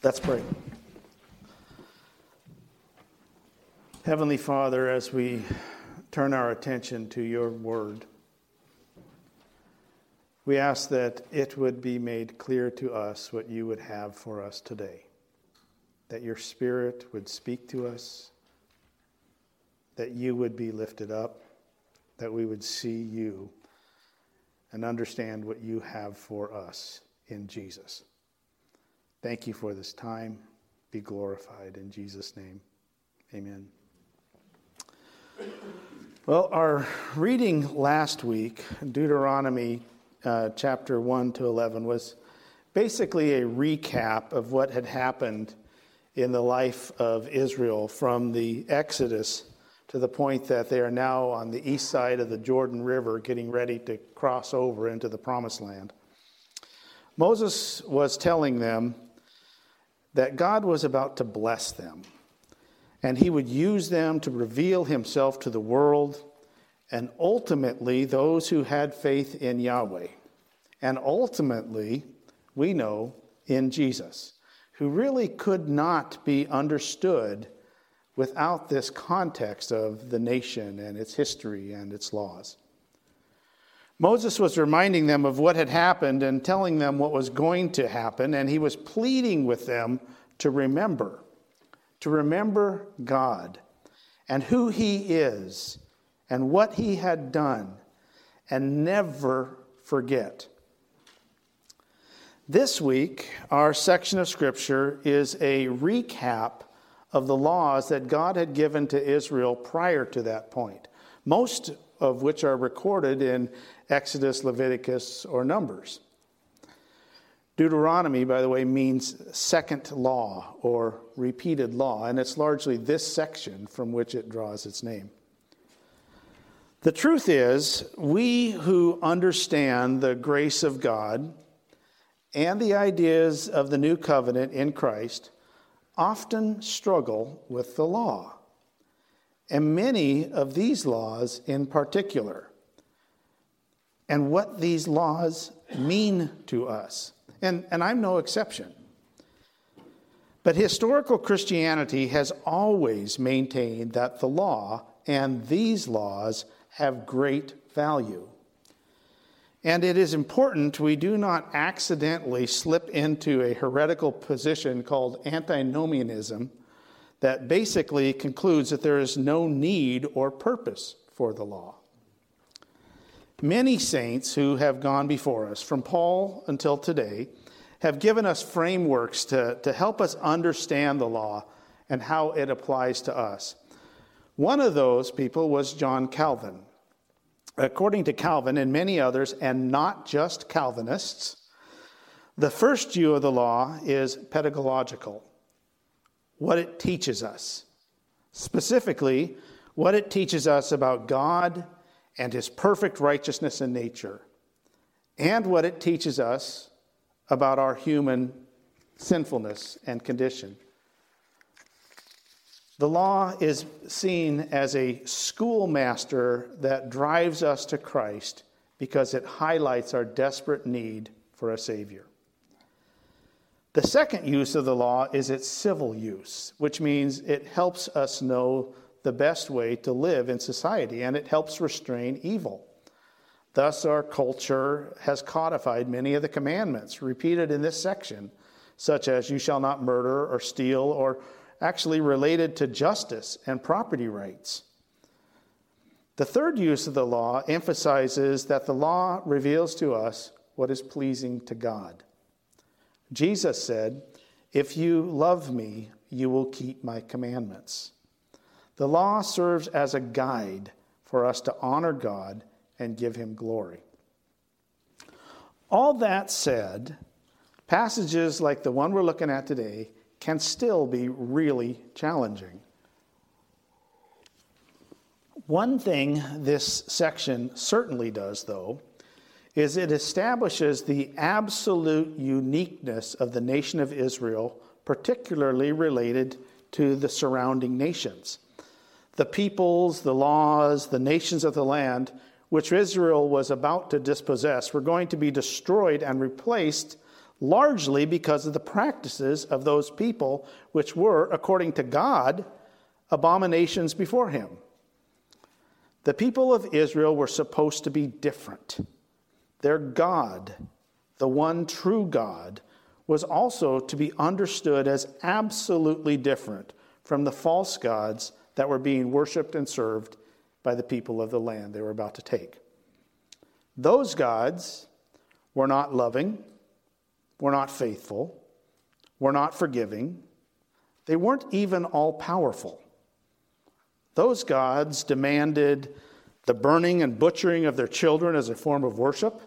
Let's pray. Heavenly Father, as we turn our attention to your word, we ask that it would be made clear to us what you would have for us today, that your Spirit would speak to us, that you would be lifted up, that we would see you and understand what you have for us in Jesus. Thank you for this time. Be glorified in Jesus' name. Amen. Well, our reading last week, Deuteronomy uh, chapter 1 to 11, was basically a recap of what had happened in the life of Israel from the Exodus to the point that they are now on the east side of the Jordan River getting ready to cross over into the promised land. Moses was telling them that God was about to bless them, and he would use them to reveal himself to the world and ultimately those who had faith in Yahweh. And ultimately, we know in Jesus, who really could not be understood without this context of the nation and its history and its laws. Moses was reminding them of what had happened and telling them what was going to happen, and he was pleading with them to remember, to remember God and who he is and what he had done, and never forget. This week, our section of Scripture is a recap of the laws that God had given to Israel prior to that point, most of which are recorded in Exodus, Leviticus, or Numbers. Deuteronomy, by the way, means second law or repeated law, and it's largely this section from which it draws its name. The truth is, we who understand the grace of God and the ideas of the new covenant in Christ often struggle with the law, and many of these laws in particular, and what these laws mean to us. And, and I'm no exception. But historical Christianity has always maintained that the law and these laws have great value. And it is important we do not accidentally slip into a heretical position called antinomianism that basically concludes that there is no need or purpose for the law. Many saints who have gone before us, from Paul until today, have given us frameworks to, to help us understand the law and how it applies to us. One of those people was John Calvin according to Calvin and many others, and not just Calvinists, the first view of the law is pedagogical, what it teaches us. Specifically, what it teaches us about God and his perfect righteousness and nature, and what it teaches us about our human sinfulness and condition. The law is seen as a schoolmaster that drives us to Christ because it highlights our desperate need for a Savior. The second use of the law is its civil use, which means it helps us know the best way to live in society and it helps restrain evil. Thus, our culture has codified many of the commandments repeated in this section, such as you shall not murder or steal or actually related to justice and property rights. The third use of the law emphasizes that the law reveals to us what is pleasing to God. Jesus said, If you love me, you will keep my commandments. The law serves as a guide for us to honor God and give him glory. All that said, passages like the one we're looking at today can still be really challenging. One thing this section certainly does, though, is it establishes the absolute uniqueness of the nation of Israel, particularly related to the surrounding nations. The peoples, the laws, the nations of the land, which Israel was about to dispossess, were going to be destroyed and replaced largely because of the practices of those people, which were, according to God, abominations before him. The people of Israel were supposed to be different. Their God, the one true God, was also to be understood as absolutely different from the false gods that were being worshiped and served by the people of the land they were about to take. Those gods were not loving, were not faithful, were not forgiving, they weren't even all powerful. Those gods demanded the burning and butchering of their children as a form of worship,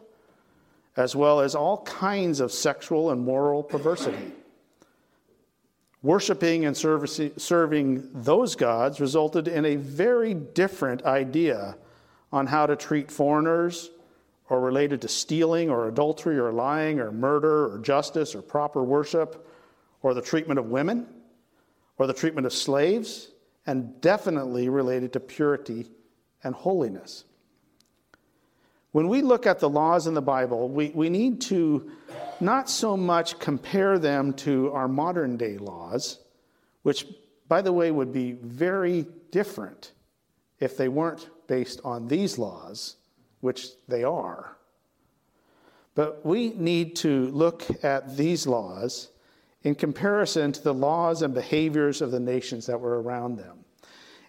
as well as all kinds of sexual and moral perversity. Worshipping and serving those gods resulted in a very different idea on how to treat foreigners or related to stealing or adultery or lying or murder or justice or proper worship or the treatment of women or the treatment of slaves and definitely related to purity and holiness. When we look at the laws in the Bible, we, we need to not so much compare them to our modern day laws, which, by the way, would be very different if they weren't based on these laws, which they are. But we need to look at these laws in comparison to the laws and behaviors of the nations that were around them.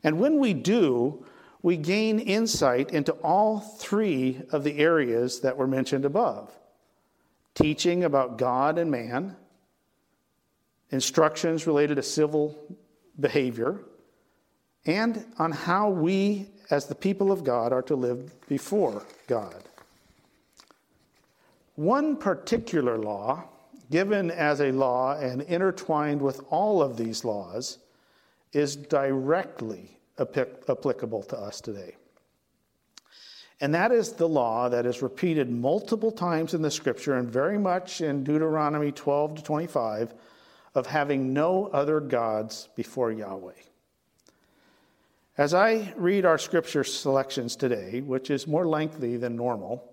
And when we do, we gain insight into all three of the areas that were mentioned above teaching about God and man, instructions related to civil behavior, and on how we, as the people of God, are to live before God. One particular law given as a law and intertwined with all of these laws, is directly applicable to us today. And that is the law that is repeated multiple times in the scripture and very much in Deuteronomy 12 to 25 of having no other gods before Yahweh. As I read our scripture selections today, which is more lengthy than normal,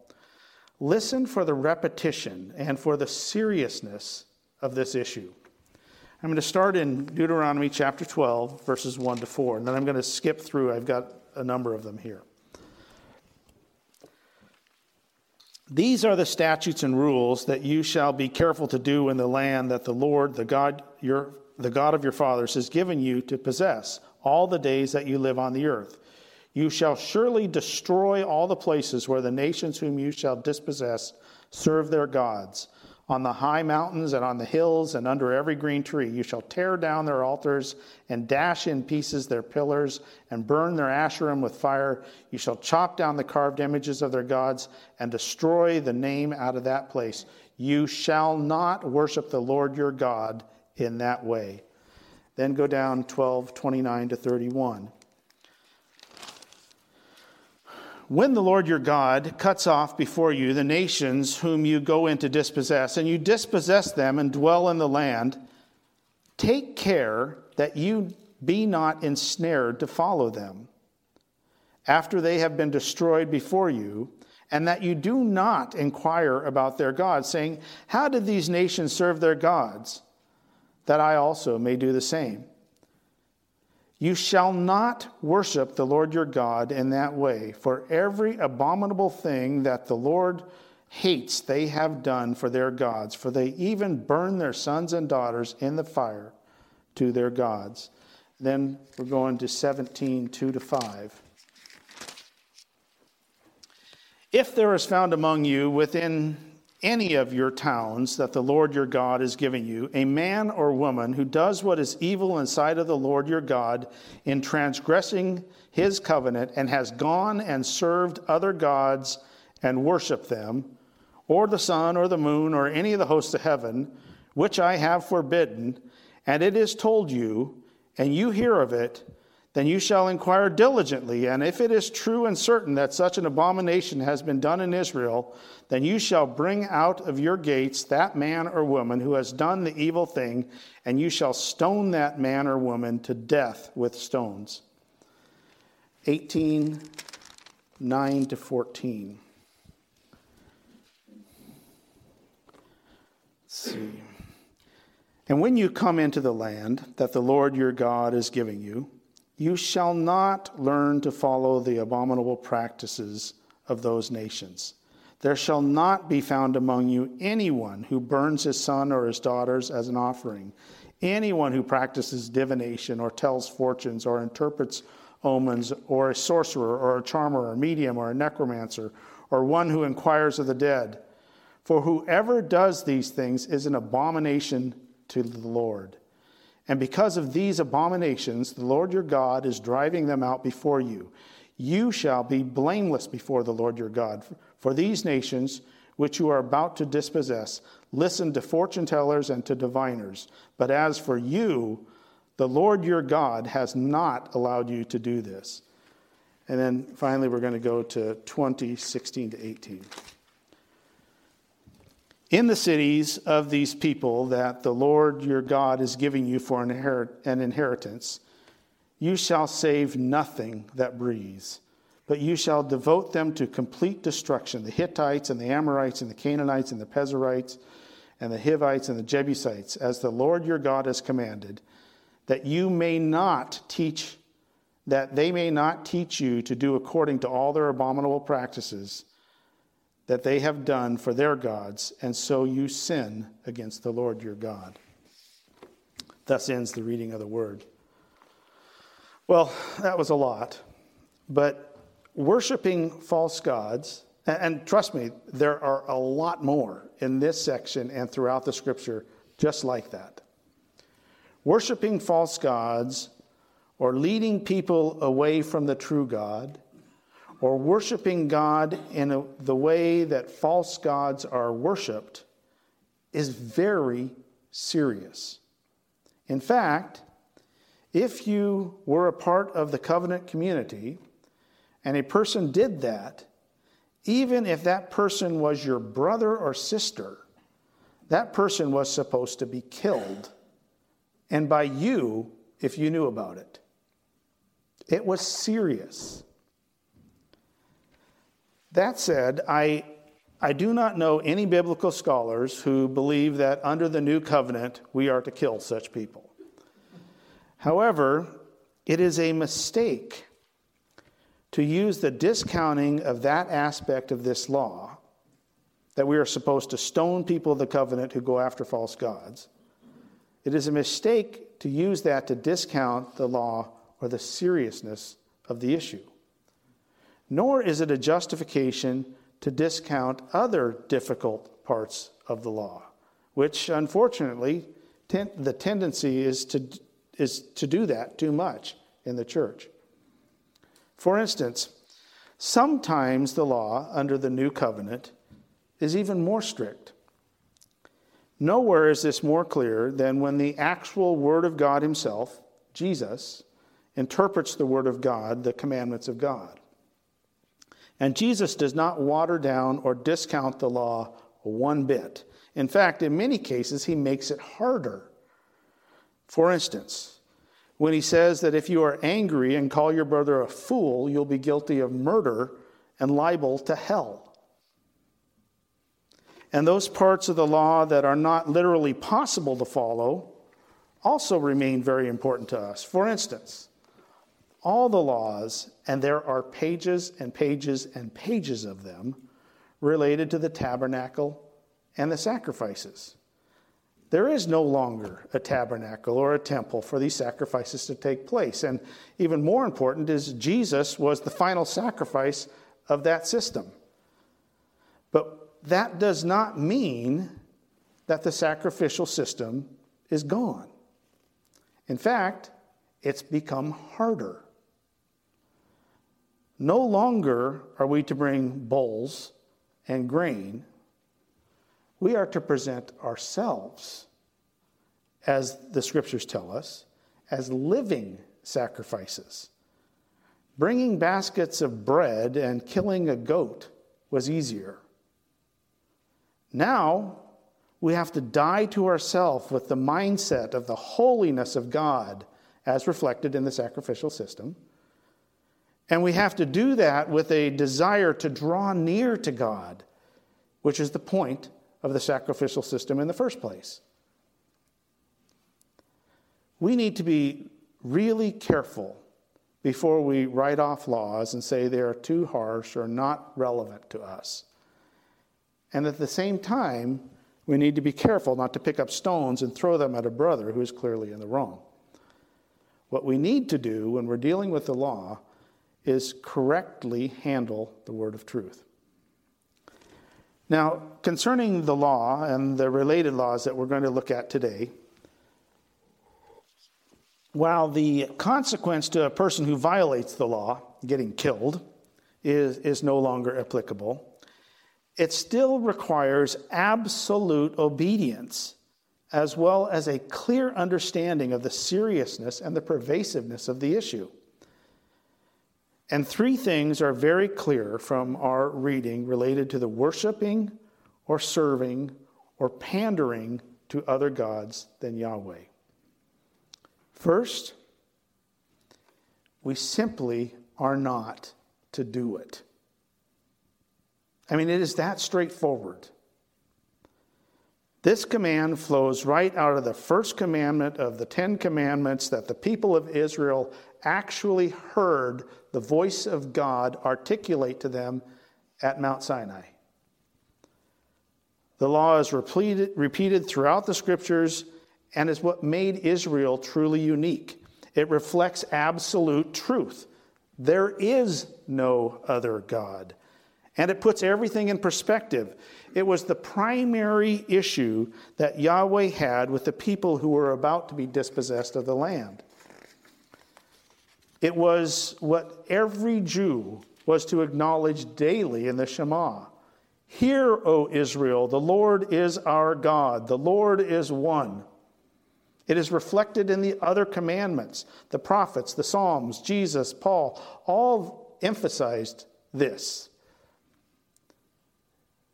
Listen for the repetition and for the seriousness of this issue. I'm going to start in Deuteronomy chapter 12, verses 1 to 4, and then I'm going to skip through. I've got a number of them here. These are the statutes and rules that you shall be careful to do in the land that the Lord, the God, your, the God of your fathers, has given you to possess all the days that you live on the earth you shall surely destroy all the places where the nations whom you shall dispossess serve their gods. On the high mountains and on the hills and under every green tree, you shall tear down their altars and dash in pieces their pillars and burn their asherim with fire. You shall chop down the carved images of their gods and destroy the name out of that place. You shall not worship the Lord your God in that way. Then go down 12, 29 to 31. When the Lord your God cuts off before you the nations whom you go in to dispossess, and you dispossess them and dwell in the land, take care that you be not ensnared to follow them after they have been destroyed before you, and that you do not inquire about their gods, saying, How did these nations serve their gods? That I also may do the same. You shall not worship the Lord your God in that way, for every abominable thing that the Lord hates they have done for their gods, for they even burn their sons and daughters in the fire to their gods. Then we're going to 17, 2 to 5. If there is found among you within any of your towns that the Lord your God is giving you, a man or woman who does what is evil in sight of the Lord your God in transgressing his covenant and has gone and served other gods and worshiped them, or the sun or the moon or any of the hosts of heaven, which I have forbidden, and it is told you, and you hear of it, then you shall inquire diligently. And if it is true and certain that such an abomination has been done in Israel, then you shall bring out of your gates that man or woman who has done the evil thing, and you shall stone that man or woman to death with stones. 18, 9 to 14. see. And when you come into the land that the Lord your God is giving you, you shall not learn to follow the abominable practices of those nations. There shall not be found among you anyone who burns his son or his daughters as an offering, anyone who practices divination or tells fortunes or interprets omens, or a sorcerer or a charmer or a medium or a necromancer, or one who inquires of the dead. For whoever does these things is an abomination to the Lord. And because of these abominations, the Lord your God is driving them out before you. You shall be blameless before the Lord your God. For these nations, which you are about to dispossess, listen to fortune tellers and to diviners. But as for you, the Lord your God has not allowed you to do this. And then finally, we're going to go to 20, 16 to 18 in the cities of these people that the Lord your God is giving you for an, inheritance, you shall save nothing that breathes, but you shall devote them to complete destruction the Hittites and the Amorites and the Canaanites and the Perizzites and the Hivites and the Jebusites, as the Lord your God has commanded, that you may not teach, that they may not teach you to do according to all their abominable practices that they have done for their gods, and so you sin against the Lord your God. Thus ends the reading of the word. Well, that was a lot, but worshiping false gods, and trust me, there are a lot more in this section and throughout the scripture just like that. Worshiping false gods or leading people away from the true God or worshiping God in a, the way that false gods are worshiped is very serious. In fact, if you were a part of the covenant community and a person did that, even if that person was your brother or sister, that person was supposed to be killed, and by you if you knew about it. It was serious. That said, I, I do not know any biblical scholars who believe that under the new covenant we are to kill such people. However, it is a mistake to use the discounting of that aspect of this law, that we are supposed to stone people of the covenant who go after false gods. It is a mistake to use that to discount the law or the seriousness of the issue nor is it a justification to discount other difficult parts of the law, which unfortunately ten- the tendency is to, is to do that too much in the church. For instance, sometimes the law under the new covenant is even more strict. Nowhere is this more clear than when the actual Word of God Himself, Jesus, interprets the Word of God, the commandments of God. And Jesus does not water down or discount the law one bit. In fact, in many cases, he makes it harder. For instance, when he says that if you are angry and call your brother a fool, you'll be guilty of murder and liable to hell. And those parts of the law that are not literally possible to follow also remain very important to us. For instance, all the laws, and there are pages and pages and pages of them related to the tabernacle and the sacrifices. There is no longer a tabernacle or a temple for these sacrifices to take place. And even more important is Jesus was the final sacrifice of that system. But that does not mean that the sacrificial system is gone. In fact, it's become harder. No longer are we to bring bowls and grain. We are to present ourselves, as the scriptures tell us, as living sacrifices. Bringing baskets of bread and killing a goat was easier. Now, we have to die to ourselves with the mindset of the holiness of God as reflected in the sacrificial system and we have to do that with a desire to draw near to God, which is the point of the sacrificial system in the first place. We need to be really careful before we write off laws and say they are too harsh or not relevant to us. And at the same time, we need to be careful not to pick up stones and throw them at a brother who is clearly in the wrong. What we need to do when we're dealing with the law is correctly handle the word of truth. Now, concerning the law and the related laws that we're going to look at today, while the consequence to a person who violates the law, getting killed, is, is no longer applicable, it still requires absolute obedience as well as a clear understanding of the seriousness and the pervasiveness of the issue. And three things are very clear from our reading related to the worshiping or serving or pandering to other gods than Yahweh. First, we simply are not to do it. I mean, it is that straightforward. This command flows right out of the first commandment of the Ten Commandments that the people of Israel actually heard the voice of God articulate to them at Mount Sinai. The law is repeated, repeated throughout the scriptures and is what made Israel truly unique. It reflects absolute truth. There is no other God. And it puts everything in perspective. It was the primary issue that Yahweh had with the people who were about to be dispossessed of the land. It was what every Jew was to acknowledge daily in the Shema. Hear, O Israel, the Lord is our God, the Lord is one. It is reflected in the other commandments. The prophets, the Psalms, Jesus, Paul, all emphasized this.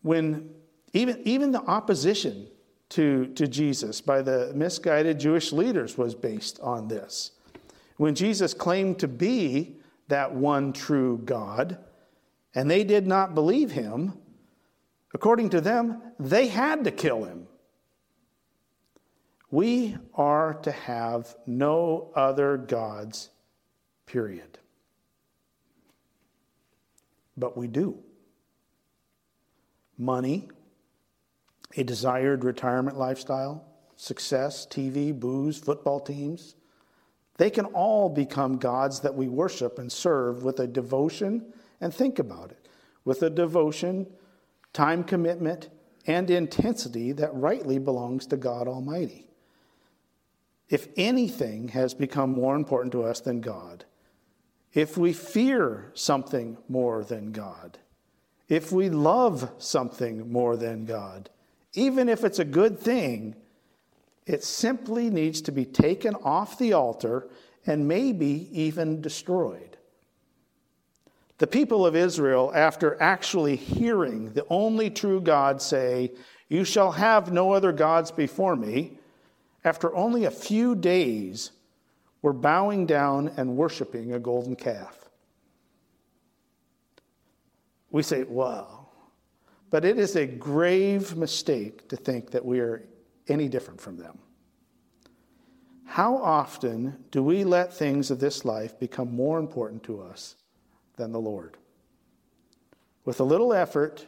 When even, even the opposition to, to Jesus by the misguided Jewish leaders was based on this. When Jesus claimed to be that one true God, and they did not believe him, according to them, they had to kill him. We are to have no other gods, period. But we do. Money, a desired retirement lifestyle, success, TV, booze, football teams, they can all become gods that we worship and serve with a devotion, and think about it, with a devotion, time commitment, and intensity that rightly belongs to God Almighty. If anything has become more important to us than God, if we fear something more than God, if we love something more than God, even if it's a good thing, it simply needs to be taken off the altar and maybe even destroyed. The people of Israel, after actually hearing the only true God say, You shall have no other gods before me, after only a few days, were bowing down and worshiping a golden calf. We say, wow. But it is a grave mistake to think that we are any different from them. How often do we let things of this life become more important to us than the Lord? With a little effort,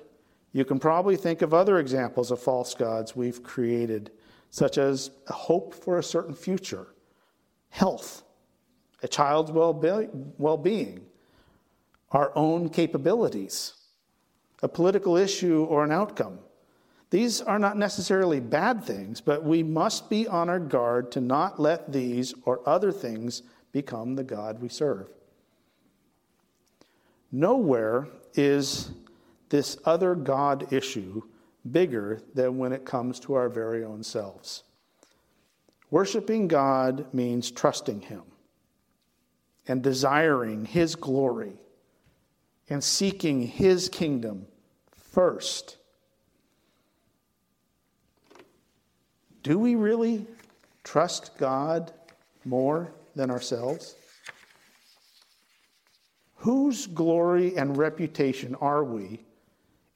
you can probably think of other examples of false gods we've created such as a hope for a certain future, health, a child's well being, our own capabilities, a political issue or an outcome. These are not necessarily bad things, but we must be on our guard to not let these or other things become the God we serve. Nowhere is this other God issue bigger than when it comes to our very own selves. Worshiping God means trusting Him and desiring His glory and seeking His kingdom first. Do we really trust God more than ourselves? Whose glory and reputation are we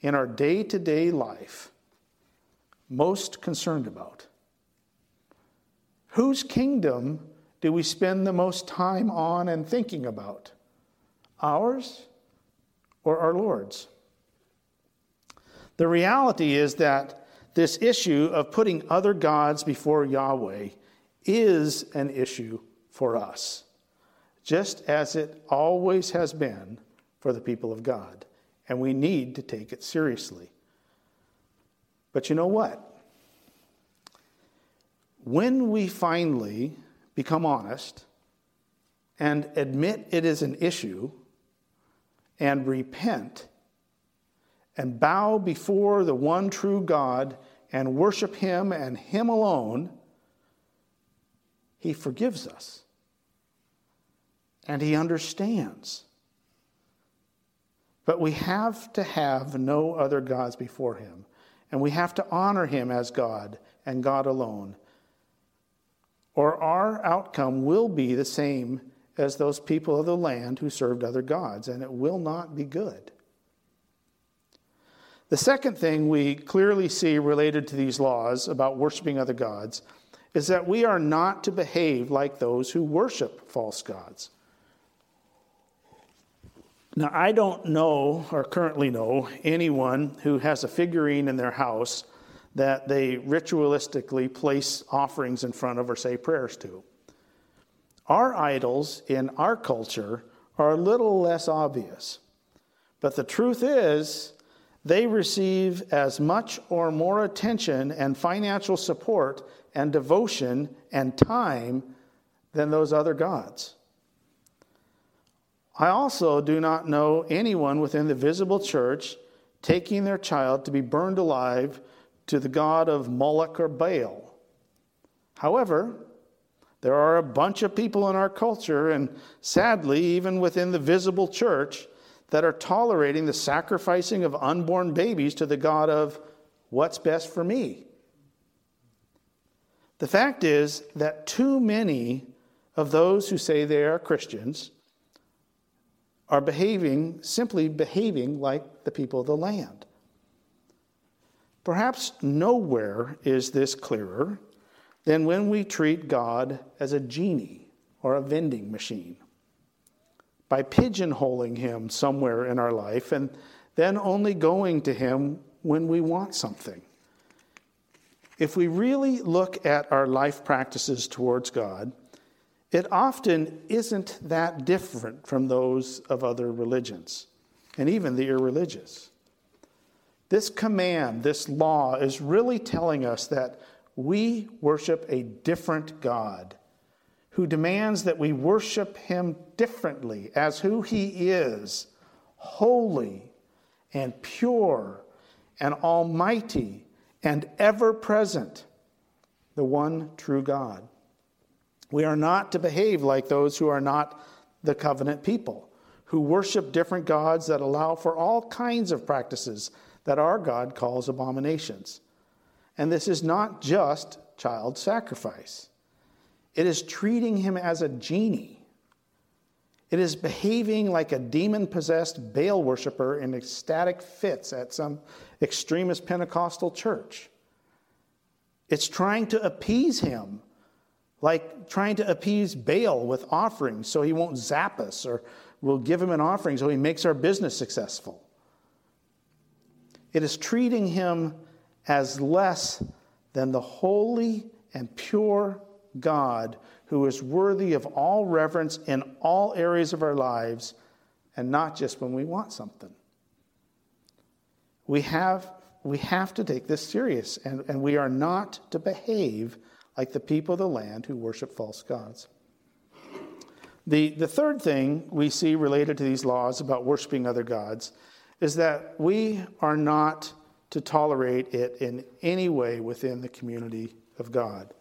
in our day to day life most concerned about? Whose kingdom do we spend the most time on and thinking about? Ours or our Lord's? The reality is that this issue of putting other gods before Yahweh is an issue for us, just as it always has been for the people of God. And we need to take it seriously. But you know what? When we finally become honest and admit it is an issue and repent and bow before the one true God and worship Him and Him alone, He forgives us and He understands. But we have to have no other gods before Him, and we have to honor Him as God and God alone or our outcome will be the same as those people of the land who served other gods, and it will not be good. The second thing we clearly see related to these laws about worshiping other gods is that we are not to behave like those who worship false gods. Now, I don't know or currently know anyone who has a figurine in their house that they ritualistically place offerings in front of or say prayers to. Our idols in our culture are a little less obvious. But the truth is, they receive as much or more attention and financial support and devotion and time than those other gods. I also do not know anyone within the visible church taking their child to be burned alive to the god of Moloch or Baal. However, there are a bunch of people in our culture, and sadly, even within the visible church, that are tolerating the sacrificing of unborn babies to the God of what's best for me. The fact is that too many of those who say they are Christians are behaving, simply behaving like the people of the land. Perhaps nowhere is this clearer than when we treat God as a genie or a vending machine. By pigeonholing him somewhere in our life and then only going to him when we want something. If we really look at our life practices towards God, it often isn't that different from those of other religions, and even the irreligious. This command, this law, is really telling us that we worship a different God who demands that we worship him differently as who he is holy and pure and almighty and ever present, the one true God. We are not to behave like those who are not the covenant people, who worship different gods that allow for all kinds of practices that our God calls abominations. And this is not just child sacrifice, it is treating him as a genie. It is behaving like a demon possessed Baal worshiper in ecstatic fits at some extremist Pentecostal church. It's trying to appease him, like trying to appease Baal with offerings so he won't zap us, or we'll give him an offering so he makes our business successful. It is treating him as less than the holy and pure God who is worthy of all reverence in all areas of our lives and not just when we want something. We have, we have to take this serious, and, and we are not to behave like the people of the land who worship false gods. The, the third thing we see related to these laws about worshiping other gods is that we are not to tolerate it in any way within the community of God.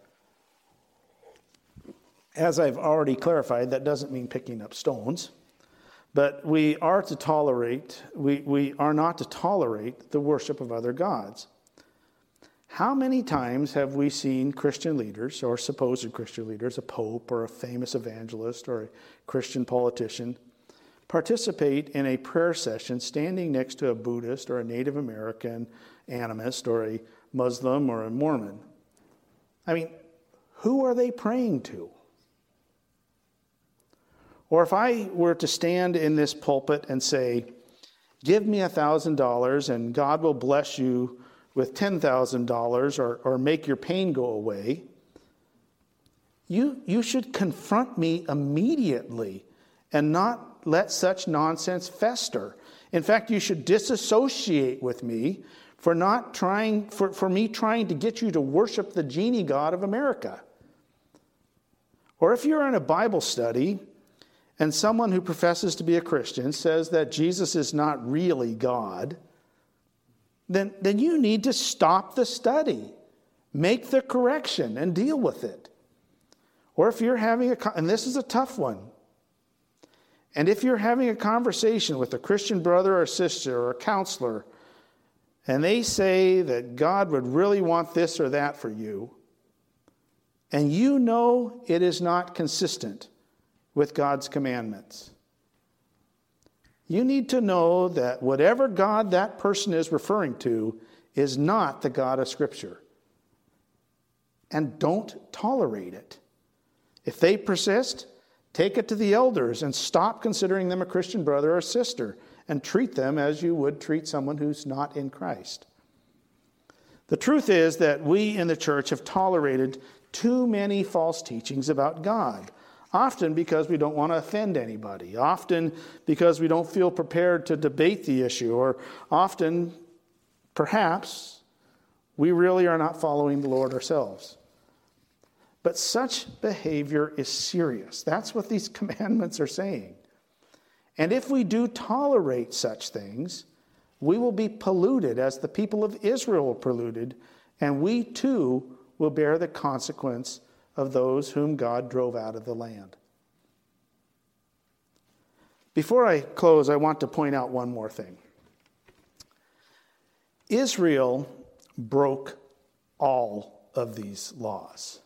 As I've already clarified, that doesn't mean picking up stones, but we are to tolerate, we, we are not to tolerate the worship of other gods. How many times have we seen Christian leaders, or supposed Christian leaders, a pope or a famous evangelist or a Christian politician, participate in a prayer session standing next to a Buddhist or a Native American animist or a Muslim or a Mormon. I mean, who are they praying to? Or if I were to stand in this pulpit and say, Give me $1,000 and God will bless you with $10,000 or, or make your pain go away, you, you should confront me immediately and not let such nonsense fester. In fact, you should disassociate with me for not trying for, for me trying to get you to worship the genie god of America. Or if you're in a Bible study and someone who professes to be a Christian says that Jesus is not really God, then, then you need to stop the study, make the correction, and deal with it. Or if you're having a, and this is a tough one, and if you're having a conversation with a Christian brother or sister or a counselor, and they say that God would really want this or that for you, and you know it is not consistent with God's commandments, you need to know that whatever God that person is referring to is not the God of Scripture. And don't tolerate it. If they persist, take it to the elders and stop considering them a Christian brother or sister and treat them as you would treat someone who's not in Christ. The truth is that we in the church have tolerated too many false teachings about God often because we don't want to offend anybody, often because we don't feel prepared to debate the issue, or often, perhaps, we really are not following the Lord ourselves. But such behavior is serious. That's what these commandments are saying. And if we do tolerate such things, we will be polluted as the people of Israel were polluted, and we too will bear the consequence of those whom God drove out of the land. Before I close, I want to point out one more thing. Israel broke all of these laws.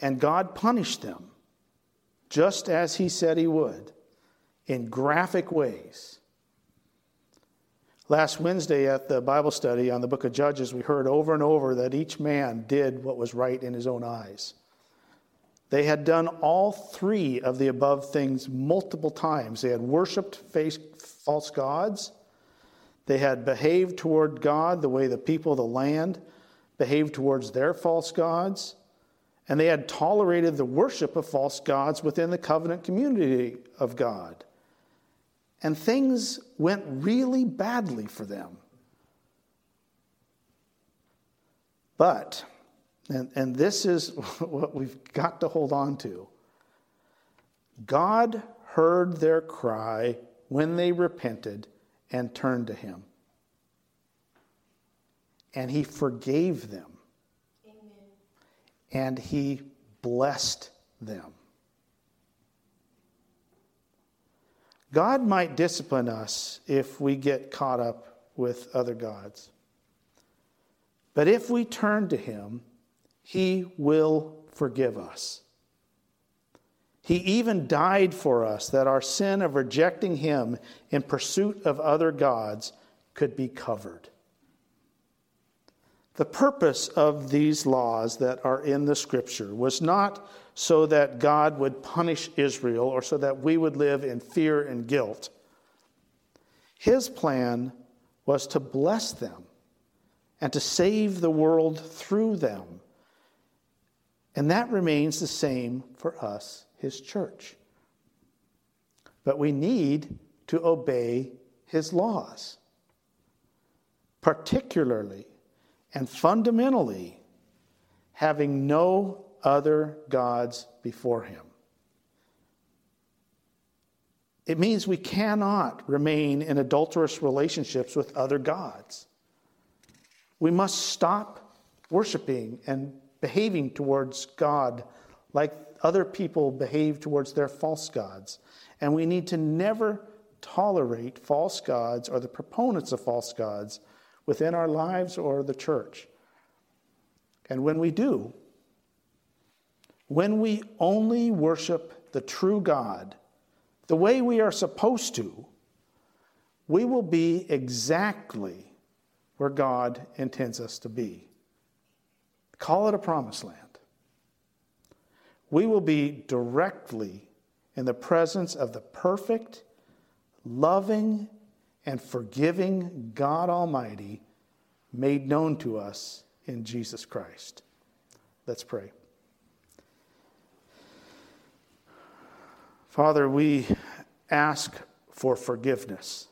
And God punished them, just as He said He would, in graphic ways. Last Wednesday at the Bible study on the book of Judges, we heard over and over that each man did what was right in his own eyes. They had done all three of the above things multiple times. They had worshiped false gods, they had behaved toward God the way the people of the land behaved towards their false gods, and they had tolerated the worship of false gods within the covenant community of God and things went really badly for them. But, and, and this is what we've got to hold on to God heard their cry when they repented and turned to Him. And He forgave them. Amen. And He blessed them. God might discipline us if we get caught up with other gods. But if we turn to Him, He will forgive us. He even died for us that our sin of rejecting Him in pursuit of other gods could be covered. The purpose of these laws that are in the scripture was not so that God would punish Israel or so that we would live in fear and guilt. His plan was to bless them and to save the world through them. And that remains the same for us, His church. But we need to obey His laws, particularly and fundamentally having no other gods before him. It means we cannot remain in adulterous relationships with other gods. We must stop worshiping and behaving towards God like other people behave towards their false gods. And we need to never tolerate false gods or the proponents of false gods within our lives or the church. And when we do, when we only worship the true God the way we are supposed to, we will be exactly where God intends us to be. Call it a promised land. We will be directly in the presence of the perfect, loving, and forgiving God Almighty made known to us in Jesus Christ. Let's pray. Father, we ask for forgiveness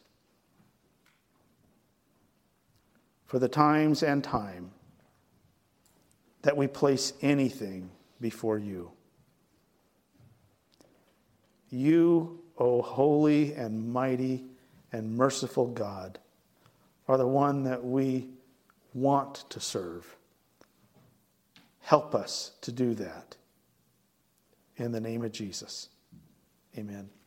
for the times and time that we place anything before you. You, O holy and mighty and merciful God, are the one that we want to serve. Help us to do that. In the name of Jesus, amen.